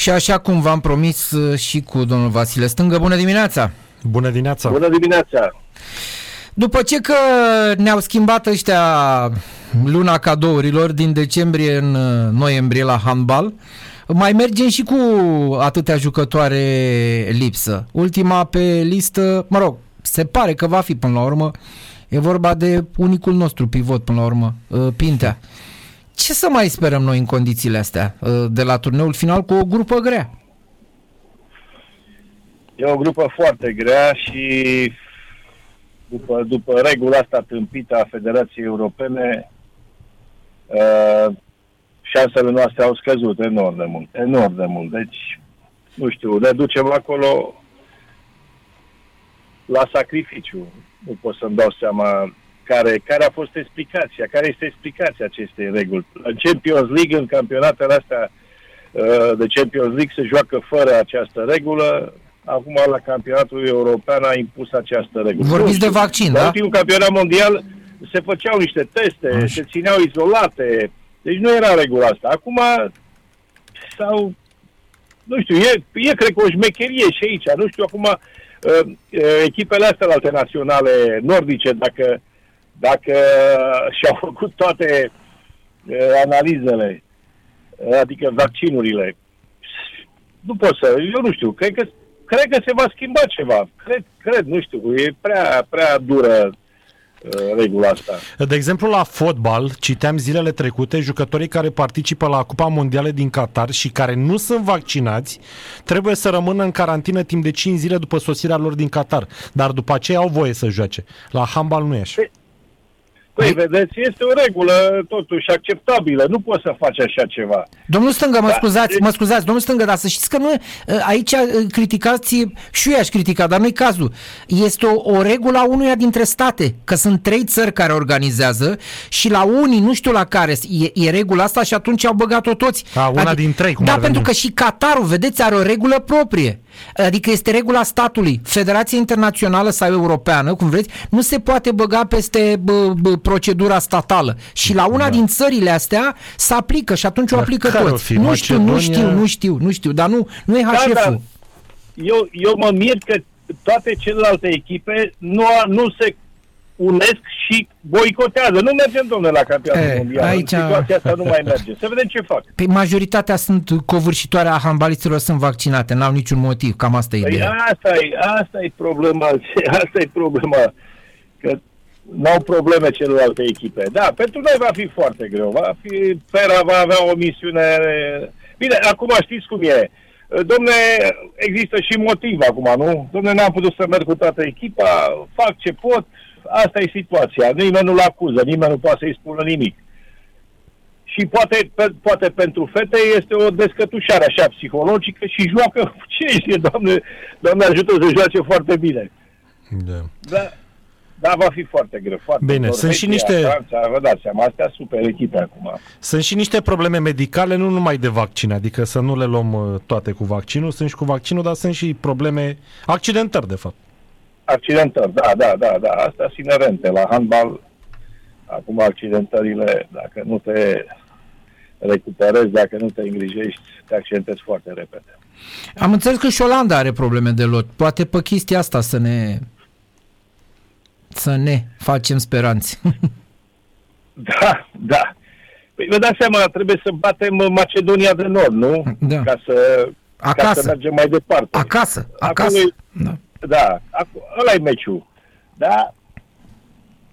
Și așa cum v-am promis uh, și cu domnul Vasile Stângă, bună dimineața! Bună dimineața! Bună dimineața! După ce că ne-au schimbat ăștia luna cadourilor din decembrie în uh, noiembrie la handbal, mai mergem și cu atâtea jucătoare lipsă. Ultima pe listă, mă rog, se pare că va fi până la urmă, e vorba de unicul nostru pivot până la urmă, uh, Pintea. Ce să mai sperăm noi în condițiile astea uh, de la turneul final cu o grupă grea? E o grupă foarte grea și după, după regula asta tâmpită a Federației Europene, uh, șansele noastre au scăzut enorm de mult, enorm de mult. Deci, nu știu, ne ducem acolo la sacrificiu. Nu pot să-mi dau seama care, care a fost explicația, care este explicația acestei reguli. În Champions League, în campionatele astea uh, de Champions League se joacă fără această regulă, acum la campionatul european a impus această regulă. Vorbiți de vaccin, da? În ultimul campionat mondial se făceau niște teste, Așa. se țineau izolate, deci nu era regula asta. Acum sau nu știu, e, e cred că o șmecherie și aici. Nu știu, acum uh, uh, echipele astea naționale nordice, dacă, dacă și-au făcut toate uh, analizele, adică vaccinurile, nu pot să, eu nu știu, cred că cred că se va schimba ceva. Cred, cred, nu știu, e prea, prea dură uh, regula asta. De exemplu, la fotbal, citeam zilele trecute, jucătorii care participă la Cupa Mondială din Qatar și care nu sunt vaccinați, trebuie să rămână în carantină timp de 5 zile după sosirea lor din Qatar. Dar după aceea au voie să joace. La handbal nu e așa. Păi, Păi, vedeți, este o regulă totuși acceptabilă. Nu poți să faci așa ceva. Domnul Stângă, mă da, scuzați, mă scuzați, domnul Stângă, dar să știți că nu, aici criticați, și eu aș critica, dar nu-i cazul. Este o, o regulă a unuia dintre state, că sunt trei țări care organizează și la unii, nu știu la care, e, e regula asta și atunci au băgat-o toți. A, una adică, din trei, cum Da, pentru că și Qatarul, vedeți, are o regulă proprie. Adică este regula statului. Federația Internațională sau Europeană, cum vreți, nu se poate băga peste bă, bă, procedura statală. Și la una da. din țările astea se aplică și atunci o aplică toți. Nu știu, nu știu, nu știu, nu știu, dar nu, nu e HF-ul. Da, da. Eu, eu mă mir că toate celelalte echipe nu, nu se unesc și boicotează. Nu mergem, domnule, la campionatul mondial. Aici... Situația asta nu mai merge. Să vedem ce fac. Pe majoritatea sunt covârșitoare a handbalistilor sunt vaccinate, n-au niciun motiv. Cam asta e păi ideea. Asta e, asta e problema. Asta e problema. Că n-au probleme celelalte echipe. Da, pentru noi va fi foarte greu. Va fi, Fera va avea o misiune... Bine, acum știți cum e. Domne, există și motiv acum, nu? Domne, n-am putut să merg cu toată echipa, fac ce pot, asta e situația. Nimeni nu-l acuză, nimeni nu poate să-i spună nimic. Și poate, pe, poate pentru fete este o descătușare așa psihologică și joacă, ce știe, doamne, doamne ajută să joace foarte bine. Da. da. Da, va fi foarte greu. Foarte Bine, Norvegia, sunt și niște... Franța, vă dați seama, astea super echipe acum. Sunt și niște probleme medicale, nu numai de vaccin, adică să nu le luăm uh, toate cu vaccinul, sunt și cu vaccinul, dar sunt și probleme accidentări, de fapt accidentări, da, da, da, da, astea sunt inerente la handbal. Acum accidentările, dacă nu te recuperezi, dacă nu te îngrijești, te accidentezi foarte repede. Am înțeles că și Olanda are probleme de lot. Poate pe chestia asta să ne să ne facem speranțe. da, da. Păi vă dați seama, trebuie să batem Macedonia de Nord, nu? Da. Ca să, acasă. Ca să mergem mai departe. Acasă, acasă. Acum, da. Da, ăla e meciul. Da,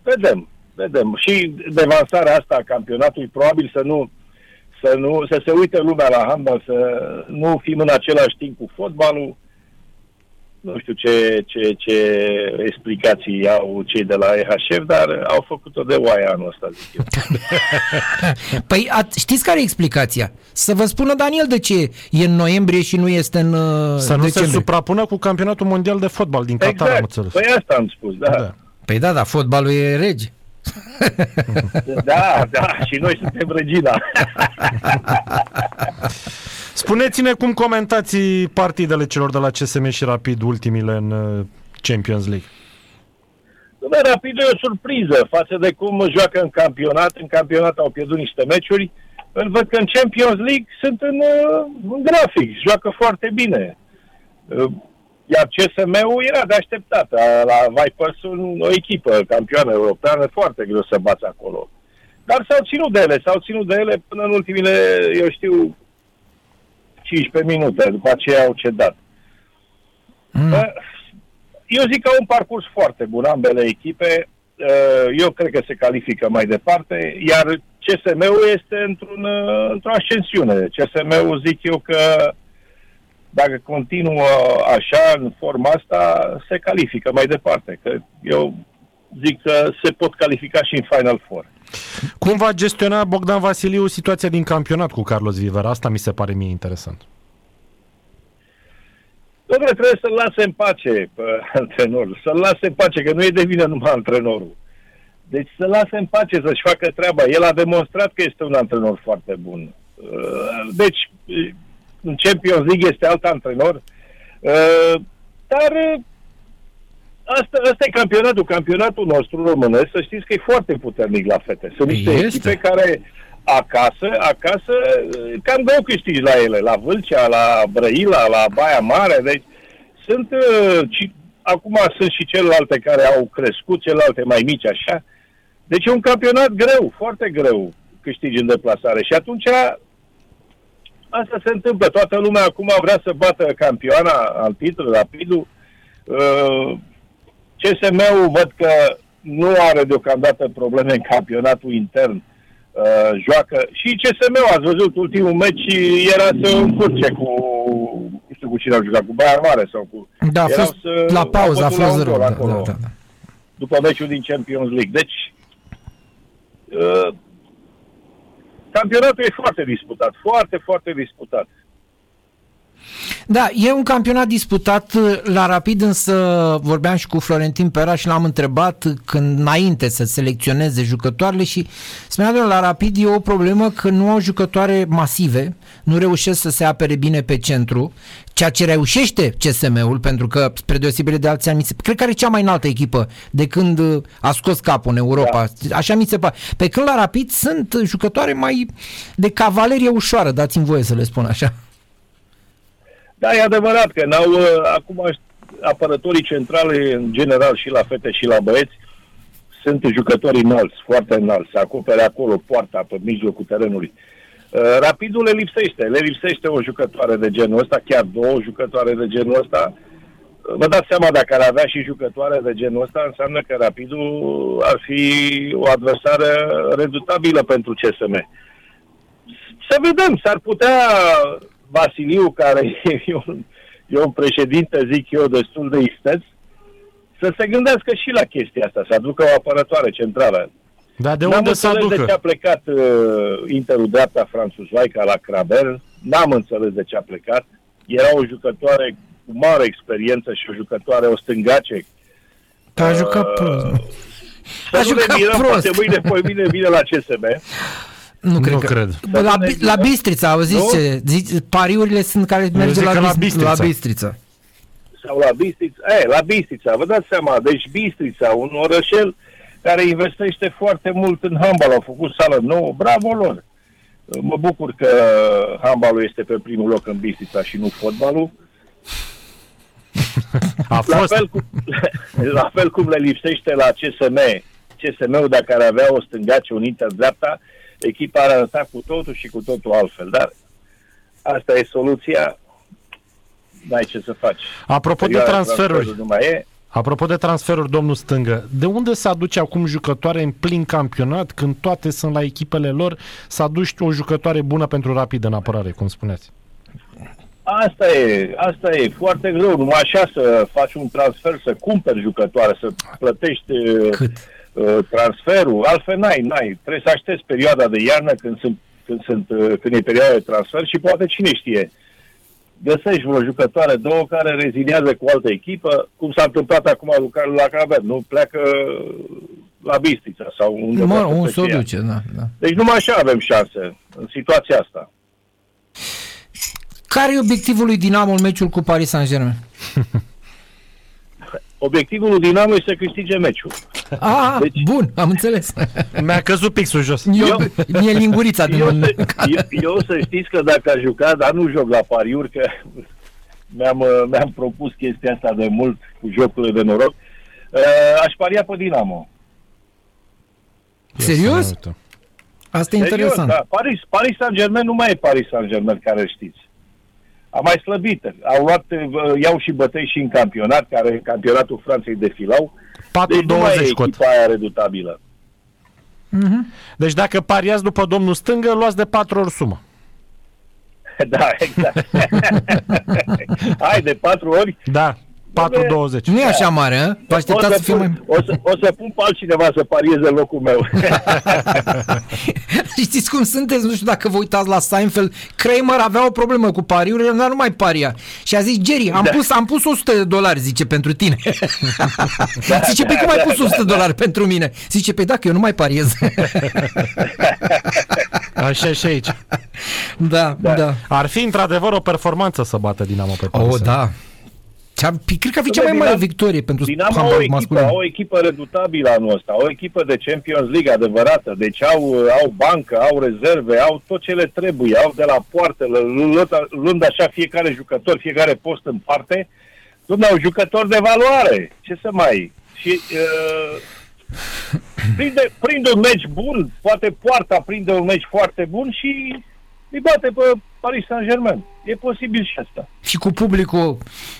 vedem, vedem. Și devansarea asta a campionatului probabil să nu să, nu, să se uite lumea la handbal, să nu fim în același timp cu fotbalul. Nu știu ce, ce, ce explicații au cei de la EHF, dar au făcut-o de oaie anul ăsta, zic eu. păi a, știți care e explicația? Să vă spună Daniel de ce e în noiembrie și nu este în uh, Să nu decembrie. se suprapună cu campionatul mondial de fotbal din Qatar, exact. am înțeles. Păi asta am spus, da. da. Păi da, da, fotbalul e rege. da, da, și noi suntem regina. Spuneți-ne cum comentați partidele celor de la CSM și Rapid ultimile în uh, Champions League. Dom'le, Rapid e o surpriză față de cum joacă în campionat. În campionat au pierdut niște meciuri. îl văd că în Champions League sunt în, uh, în grafic, joacă foarte bine. Uh, iar CSM-ul era de așteptat. La Vipers o echipă campioană europeană, foarte greu să bați acolo. Dar s-au ținut de ele, s-au ținut de ele până în ultimile, eu știu, 15 minute, după aceea au cedat. Mm. Eu zic că au un parcurs foarte bun, ambele echipe. Eu cred că se califică mai departe, iar CSM-ul este într-un, într-o ascensiune. CSM-ul zic eu că dacă continuă așa, în forma asta, se califică mai departe. Că eu zic că se pot califica și în Final Four. Cum va gestiona Bogdan Vasiliu situația din campionat cu Carlos Viver? Asta mi se pare mie interesant. Domnule, trebuie să-l lase în pace pe antrenorul, să-l lase în pace, că nu e de vină numai antrenorul. Deci să lase în pace, să-și facă treaba. El a demonstrat că este un antrenor foarte bun. Uh, deci, în Champions League este alt antrenor, uh, dar uh, asta, asta e campionatul. Campionatul nostru românesc, să știți că e foarte puternic la fete. Sunt niște este. echipe care acasă, acasă, cam greu câștigi la ele, la Vâlcea, la Brăila, la Baia Mare, deci sunt, și, acum sunt și celelalte care au crescut, celelalte mai mici așa, deci e un campionat greu, foarte greu câștigi în deplasare și atunci asta se întâmplă. Toată lumea acum vrea să bată campioana al titlului, Rapidul. Uh, CSM-ul văd că nu are deocamdată probleme în campionatul intern. Uh, joacă și CSM-ul, ați văzut, ultimul meci era să încurce cu, nu știu cu cine au jucat, cu Bayern Mare sau cu... Da, a fost să, la pauză, a fost rău, da, da, da, da. După meciul din Champions League. Deci, uh, campionatul e foarte disputat, foarte, foarte disputat. Da, e un campionat disputat uh, la Rapid, însă vorbeam și cu Florentin Pera și l-am întrebat când înainte să selecționeze jucătoarele și spunea la Rapid e o problemă că nu au jucătoare masive, nu reușesc să se apere bine pe centru, ceea ce reușește CSM-ul, pentru că spre deosebire de alții ani, cred că are cea mai înaltă echipă de când uh, a scos capul în Europa, da. așa mi se pare. Pe când la Rapid sunt jucătoare mai de cavalerie ușoară, dați-mi voie să le spun așa. Da, e adevărat că n-au, uh, acum apărătorii centrale în general și la fete și la băieți sunt jucători înalți, foarte înalți, se acopere acolo poarta pe mijlocul terenului. Uh, Rapidul le lipsește, le lipsește o jucătoare de genul ăsta, chiar două jucătoare de genul ăsta. Uh, vă dați seama, dacă ar avea și jucătoare de genul ăsta, înseamnă că Rapidul ar fi o adversară redutabilă pentru CSM. Să vedem, s-ar putea Vasiliu, care e un, e un președinte, zic eu, destul de isteț, să se gândească și la chestia asta, să aducă o apărătoare centrală. Dar de unde să aducă? de ce a plecat uh, Interul dreapta Franțus Vaica la Crabel, n-am înțeles de ce a plecat. Era o jucătoare cu mare experiență și o jucătoare, o stângace. a jucat uh, prost. Să a nu jucat ne mirăm, prost. poate mâine, poi vine, vine la CSM. Nu, cred. Nu că. cred. Bă, la, la Bistrița, auziți ce? Zici, pariurile sunt care merge la, la, Bistrița. la Bistrița. Sau la Bistrița. E, la Bistrița, vă dați seama. Deci Bistrița, un orășel care investește foarte mult în handbal. Au făcut sală nouă. Bravo lor! Mă bucur că handbalul este pe primul loc în Bistrița și nu fotbalul. A fost. La, fel cum, la fel cum le lipsește la CSM. CSM-ul, dacă ar avea o stângace, un inter-dreapta, echipa ar arăta cu totul și cu totul altfel. Dar asta e soluția, n-ai ce să faci. Apropo Perioada de transferuri, nu mai e. Apropo de transferuri, domnul Stângă, de unde se aduce acum jucătoare în plin campionat, când toate sunt la echipele lor, să aduci o jucătoare bună pentru rapid în apărare, cum spuneți? Asta e, asta e foarte greu. Numai așa să faci un transfer, să cumperi jucătoare, să plătești Cât? Uh, transferul, altfel n-ai, n-ai. Trebuie să aștepți perioada de iarnă când, sunt, când, sunt, uh, când e perioada de transfer și poate cine știe. Găsești vreo jucătoare, două care reziliază cu altă echipă, cum s-a întâmplat acum la Craver, nu? Pleacă la Bistrița sau unde Mă, un să duce, da, da. Deci numai așa avem șanse în situația asta. Care e obiectivul lui Dinamo în meciul cu Paris Saint-Germain? Obiectivul lui Dinamo e să câștige meciul. Ah, deci, bun, am înțeles. Mi-a căzut pixul jos. Eu, eu e lingurița din eu, să, eu, eu să știți că dacă a jucat, dar nu joc la pariuri, că mi-am, mi-am propus chestia asta de mult cu jocurile de noroc, uh, aș paria pe Dinamo. Serios? Asta e interesant. Da. Paris, Paris Saint-Germain nu mai e Paris Saint-Germain care știți. A mai slăbit. Au luat, iau și bătăi și în campionat, care campionatul Franței defilau. 4 deci 20 nu mai e echipa aia redutabilă. Mm-hmm. Deci dacă pariați după domnul stângă, luați de 4 ori sumă. Da, exact. Hai, de 4 ori? Da. 4,20. Nu e așa mare, Vă așteptați să, să fie mai... O să, o să pun pe altcineva să parieze locul meu. Știți cum sunteți? Nu știu dacă vă uitați la Seinfeld. Kramer avea o problemă cu pariurile, dar nu mai paria. Și a zis, Jerry, am, da. pus, am pus 100 de dolari, zice, pentru tine. da, zice, da, pe cum da, ai pus 100 de dolari pentru mine? Zice, pe dacă eu nu mai pariez. Așa și aici. Da, da, da. Ar fi într-adevăr o performanță să bată Dinamo pe Paris. Oh, da. Cea, cred că ar fi cea mai mare victorie pentru Dinamo au o echipă, au o echipă redutabilă anul ăsta, o echipă de Champions League adevărată, deci au, au bancă, au rezerve, au tot ce le trebuie, au de la poartă, luând așa fiecare jucător, fiecare post în parte, Dom'le, au jucători de valoare, ce să mai... Și uh, prinde, prinde un meci bun, poate poarta prinde un meci foarte bun și îi bate pe Paris Saint-Germain. E posibil și asta. Și cu publicul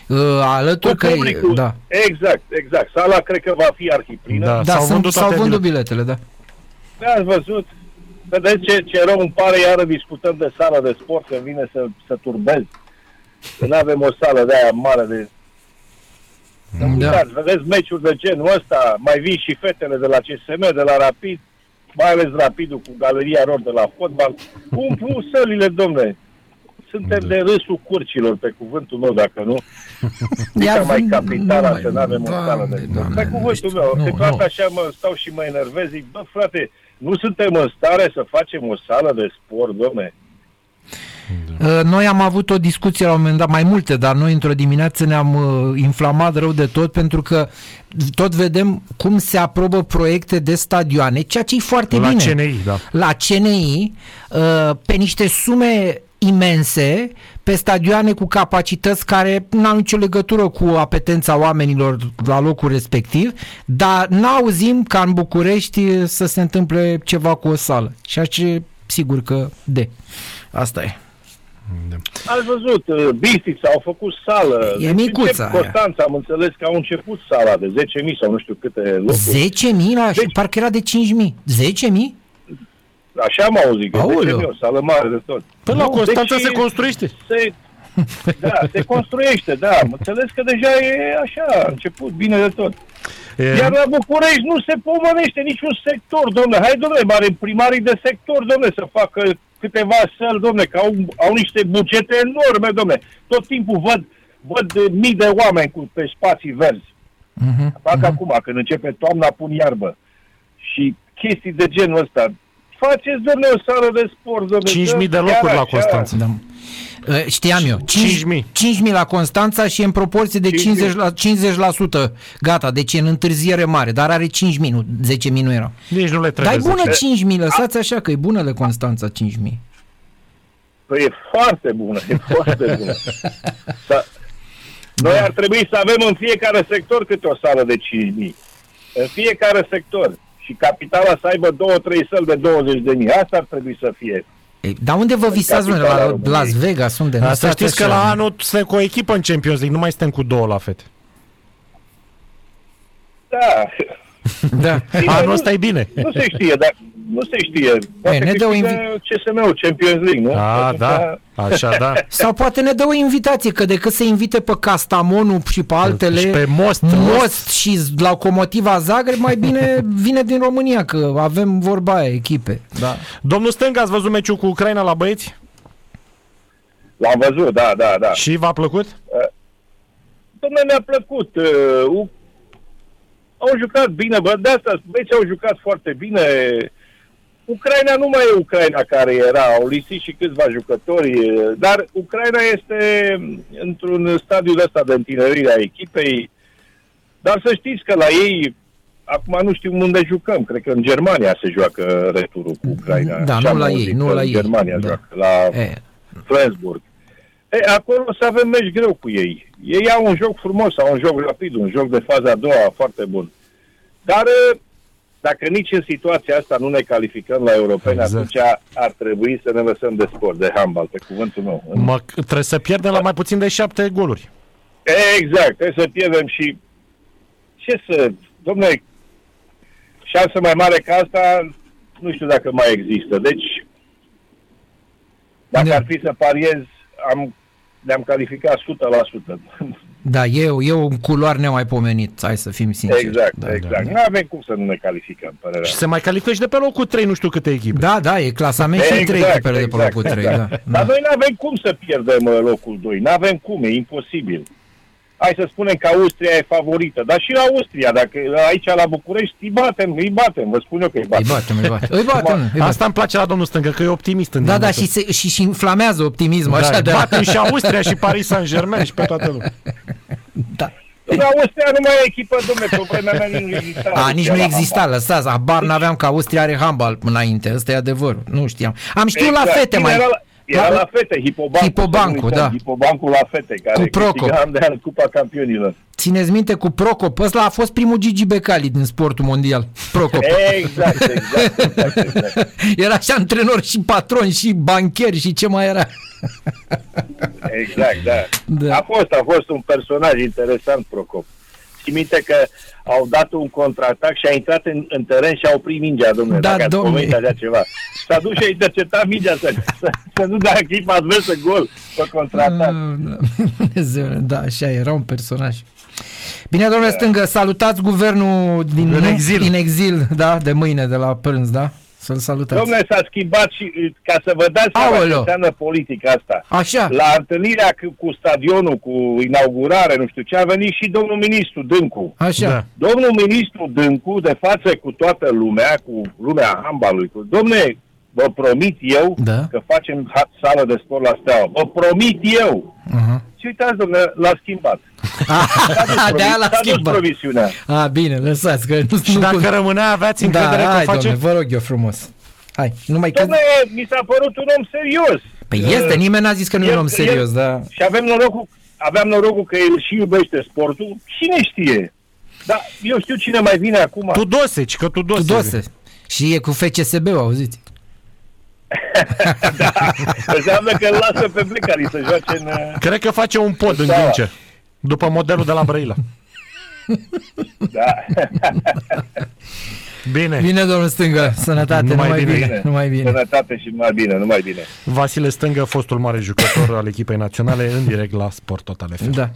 uh, alături cu publicul, că e, da. Exact, exact. Sala cred că va fi arhiplină. Da, da s-au, vândut, s-au vândut biletele, da. Da, ați văzut. Vedeți ce, ce rău îmi pare, iară discutăm de sala de sport, când vine să, să turbez. nu avem o sală de aia mare de... Da. Uitați, vedeți meciuri de genul ăsta, mai vin și fetele de la CSM, de la Rapid, mai ales Rapidul cu galeria lor de la fotbal, umplu sălile, domne suntem da. de râsul curcilor, pe cuvântul meu, dacă nu. Iar mai capitala să nu avem o sală de... Pe cuvântul meu, nu, câteodată așa mă stau și mă enervez, zic, bă, frate, nu suntem în stare să facem o sală de sport, domne. Da. Uh, noi am avut o discuție la un moment dat, mai multe, dar noi într-o dimineață ne-am uh, inflamat rău de tot pentru că tot vedem cum se aprobă proiecte de stadioane, ceea ce e foarte la bine. La CNI, da. La CNI, uh, pe niște sume imense pe stadioane cu capacități care nu au nicio legătură cu apetența oamenilor la locul respectiv, dar n-auzim ca în București să se întâmple ceva cu o sală. Și ce sigur că de. Asta e. Da. Ați văzut, uh, Bistița au făcut sală. E deci micuța Constanța, am înțeles că au început sala de 10.000 sau nu știu câte locuri. 10.000? La, deci, parcă era de 5.000. 10.000? Așa am auzit, că de o sală mare de tot. Până la Constanța deci se construiește. Se, da, se construiește, da. Am înțeles că deja e așa, a început bine de tot. E... Iar la București nu se pomănește niciun sector, domnule. Hai, domnule, mare primarii de sector, domnule, să facă câteva săli, domnule, că au, au niște bugete enorme, domnule. Tot timpul văd, văd mii de oameni cu, pe spații verzi. Uh-huh, Fac uh-huh. acum, când începe toamna, pun iarbă. Și chestii de genul ăsta faceți, domnule, o sală de sport, domnule. 5.000 de locuri la Constanța. Da. Uh, știam eu. 5.000. 5.000 la Constanța și în proporție de 50%, la, 50%. Gata, deci e în întârziere mare, dar are 5.000, nu 10.000 nu erau. Nici nu le trebuie. Dar e bună 5.000, lăsați așa că e bună de Constanța 5.000. Păi e foarte bună, e foarte bună. Sa- Noi ar trebui să avem în fiecare sector câte o sală de 5.000. În fiecare sector și capitala să aibă două, trei săli de 20 de mii. Asta ar trebui să fie. Ei, dar unde vă visați, La Las Vegas? Unde? Da, să știți că la anul suntem cu o echipă în Champions League, nu mai suntem cu două la fete. Da. da. Anul ăsta e bine. Nu se știe, dar nu se știe. Poate ne dă o invi- CSM-ul, Champions League, nu? A, da, așa, da. Sau poate ne dă o invitație, că decât să invite pe Castamonu și pe altele, și pe Most, Most și la Locomotiva Zagreb, mai bine vine din România, că avem vorba aia, echipe. Da. Domnul Stâng, ați văzut meciul cu Ucraina la băieți? L-am văzut, da, da, da. Și v-a plăcut? Uh, Domnule, mi-a plăcut. Uh, au jucat bine, bă, de asta, băieți au jucat foarte bine. Ucraina nu mai e Ucraina care era, au lisit și câțiva jucători, dar Ucraina este într-un stadiu de ăsta de întinerire a echipei. Dar să știți că la ei, acum nu știu unde jucăm, cred că în Germania se joacă returul cu Ucraina. Da, Așa nu la am ei, auzit, nu că la în ei. Germania Da. joacă, la E, Flensburg. E, acolo o să avem meci greu cu ei. Ei au un joc frumos, au un joc rapid, un joc de faza a doua foarte bun. Dar e, dacă nici în situația asta nu ne calificăm la europeni, Exact. atunci ar trebui să ne lăsăm de sport, de handbal, pe cuvântul meu. Mă, trebuie să pierdem la mai puțin de șapte goluri. Exact, trebuie să pierdem și ce să, domnule, șansă mai mare ca asta, nu știu dacă mai există. Deci, dacă Da. ar fi să pariez, am, ne-am calificat 100%. Da, e, e un culoar nemaipomenit, hai să fim sinceri. exact, da, exact. Da, Nu avem cum să nu ne calificăm, părerea Și mea. se mai califică și de pe locul 3 nu știu câte echipe. da, da, e clasament și trei echipele de pe locul 3. Da, Dar da. noi nu avem cum să pierdem uh, locul 2. Nu avem cum, e imposibil. Hai să spunem că Austria e favorită, dar și Austria, dacă aici la București îi batem, îi batem, vă spun eu că îi Îi batem. batem, îi batem. Îi batem, îi batem. Asta îmi place la domnul Stângă, că e optimist în Da, da, dimineața. și, se, și, și inflamează optimismul, da, așa de batem și Austria și Paris Saint-Germain și pe toată lumea. da. În Austria nu mai e echipă, domnule, pe vremea mea nu exista. A, nici Austria nu la exista, handbal. lăsați, habar n-aveam că Austria are handbal înainte, ăsta e adevărul, nu știam. Am știut la Exact. fete Bine, mai... Era la, era la fete, Hipobancu. Hipobancu, să nu uităm, da. Hipobancu la fete, care Cu Procop. câștiga an de an Cupa Campionilor. Țineți minte cu Procop, ăsta a fost primul Gigi Becali din sportul mondial, Procop. Exact, exact, exact, exact. Era și antrenor și patron și bancher și ce mai era. Exact, da. Da. A fost, a fost un personaj interesant, Procop. Și minte că au dat un contraatac și a intrat în, în teren și a oprit mingea, domnule, Da, dacă ați domnule. pomenit așa ceva. S-a dus și a interceptat mingea să, să, să nu dea echipa adversă gol pe contraatac. Dumnezeu, da, așa era un personaj. Bine, domnule Stângă, salutați guvernul din, În exil. din exil, da, de mâine, de la prânz, da? Să-l salutați. Domnule, s-a schimbat și ca să vă dați seama ce Aoleo. înseamnă politica asta. Așa, La întâlnirea cu, cu stadionul, cu inaugurare, nu știu ce, a venit și domnul ministru Dâncu. așa. Da. Domnul ministru Dâncu, de față cu toată lumea, cu lumea handbalului, cu domne, vă promit eu Da. că facem ha- sală de sport la Steaua. Vă promit eu. Uh-huh. Și uitați, domnule, l-a schimbat. de aia l-a S-a dus schimbat. provisiunea. A, bine, lăsați, că nu Și dacă rămânea, aveați încredere da, că hai, face? domnule, vă rog eu frumos. Hai, numai că... Domnule, mi s-a părut un om serios. Păi este, nimeni n-a zis că nu e un El- om serios, el- da. Și avem norocul, aveam norocul că el și iubește sportul. Cine știe? Dar eu știu cine mai vine acum. Tu doseci, că tu doseci. Tudose. Și e cu FCSB-ul, auziți? Înseamnă că îl lasă pe Blicari să joace în... uh, Cred că face un pod în Da. Gânce. După modelul de la Brăila. Da. Bine. Bine, domnul Stângă, sănătate, Numai numai, bine. bine, numai bine. Sănătate și mai bine, numai bine. Vasile Stângă, fostul mare jucător al echipei naționale, în direct la Sport Total FM. Da.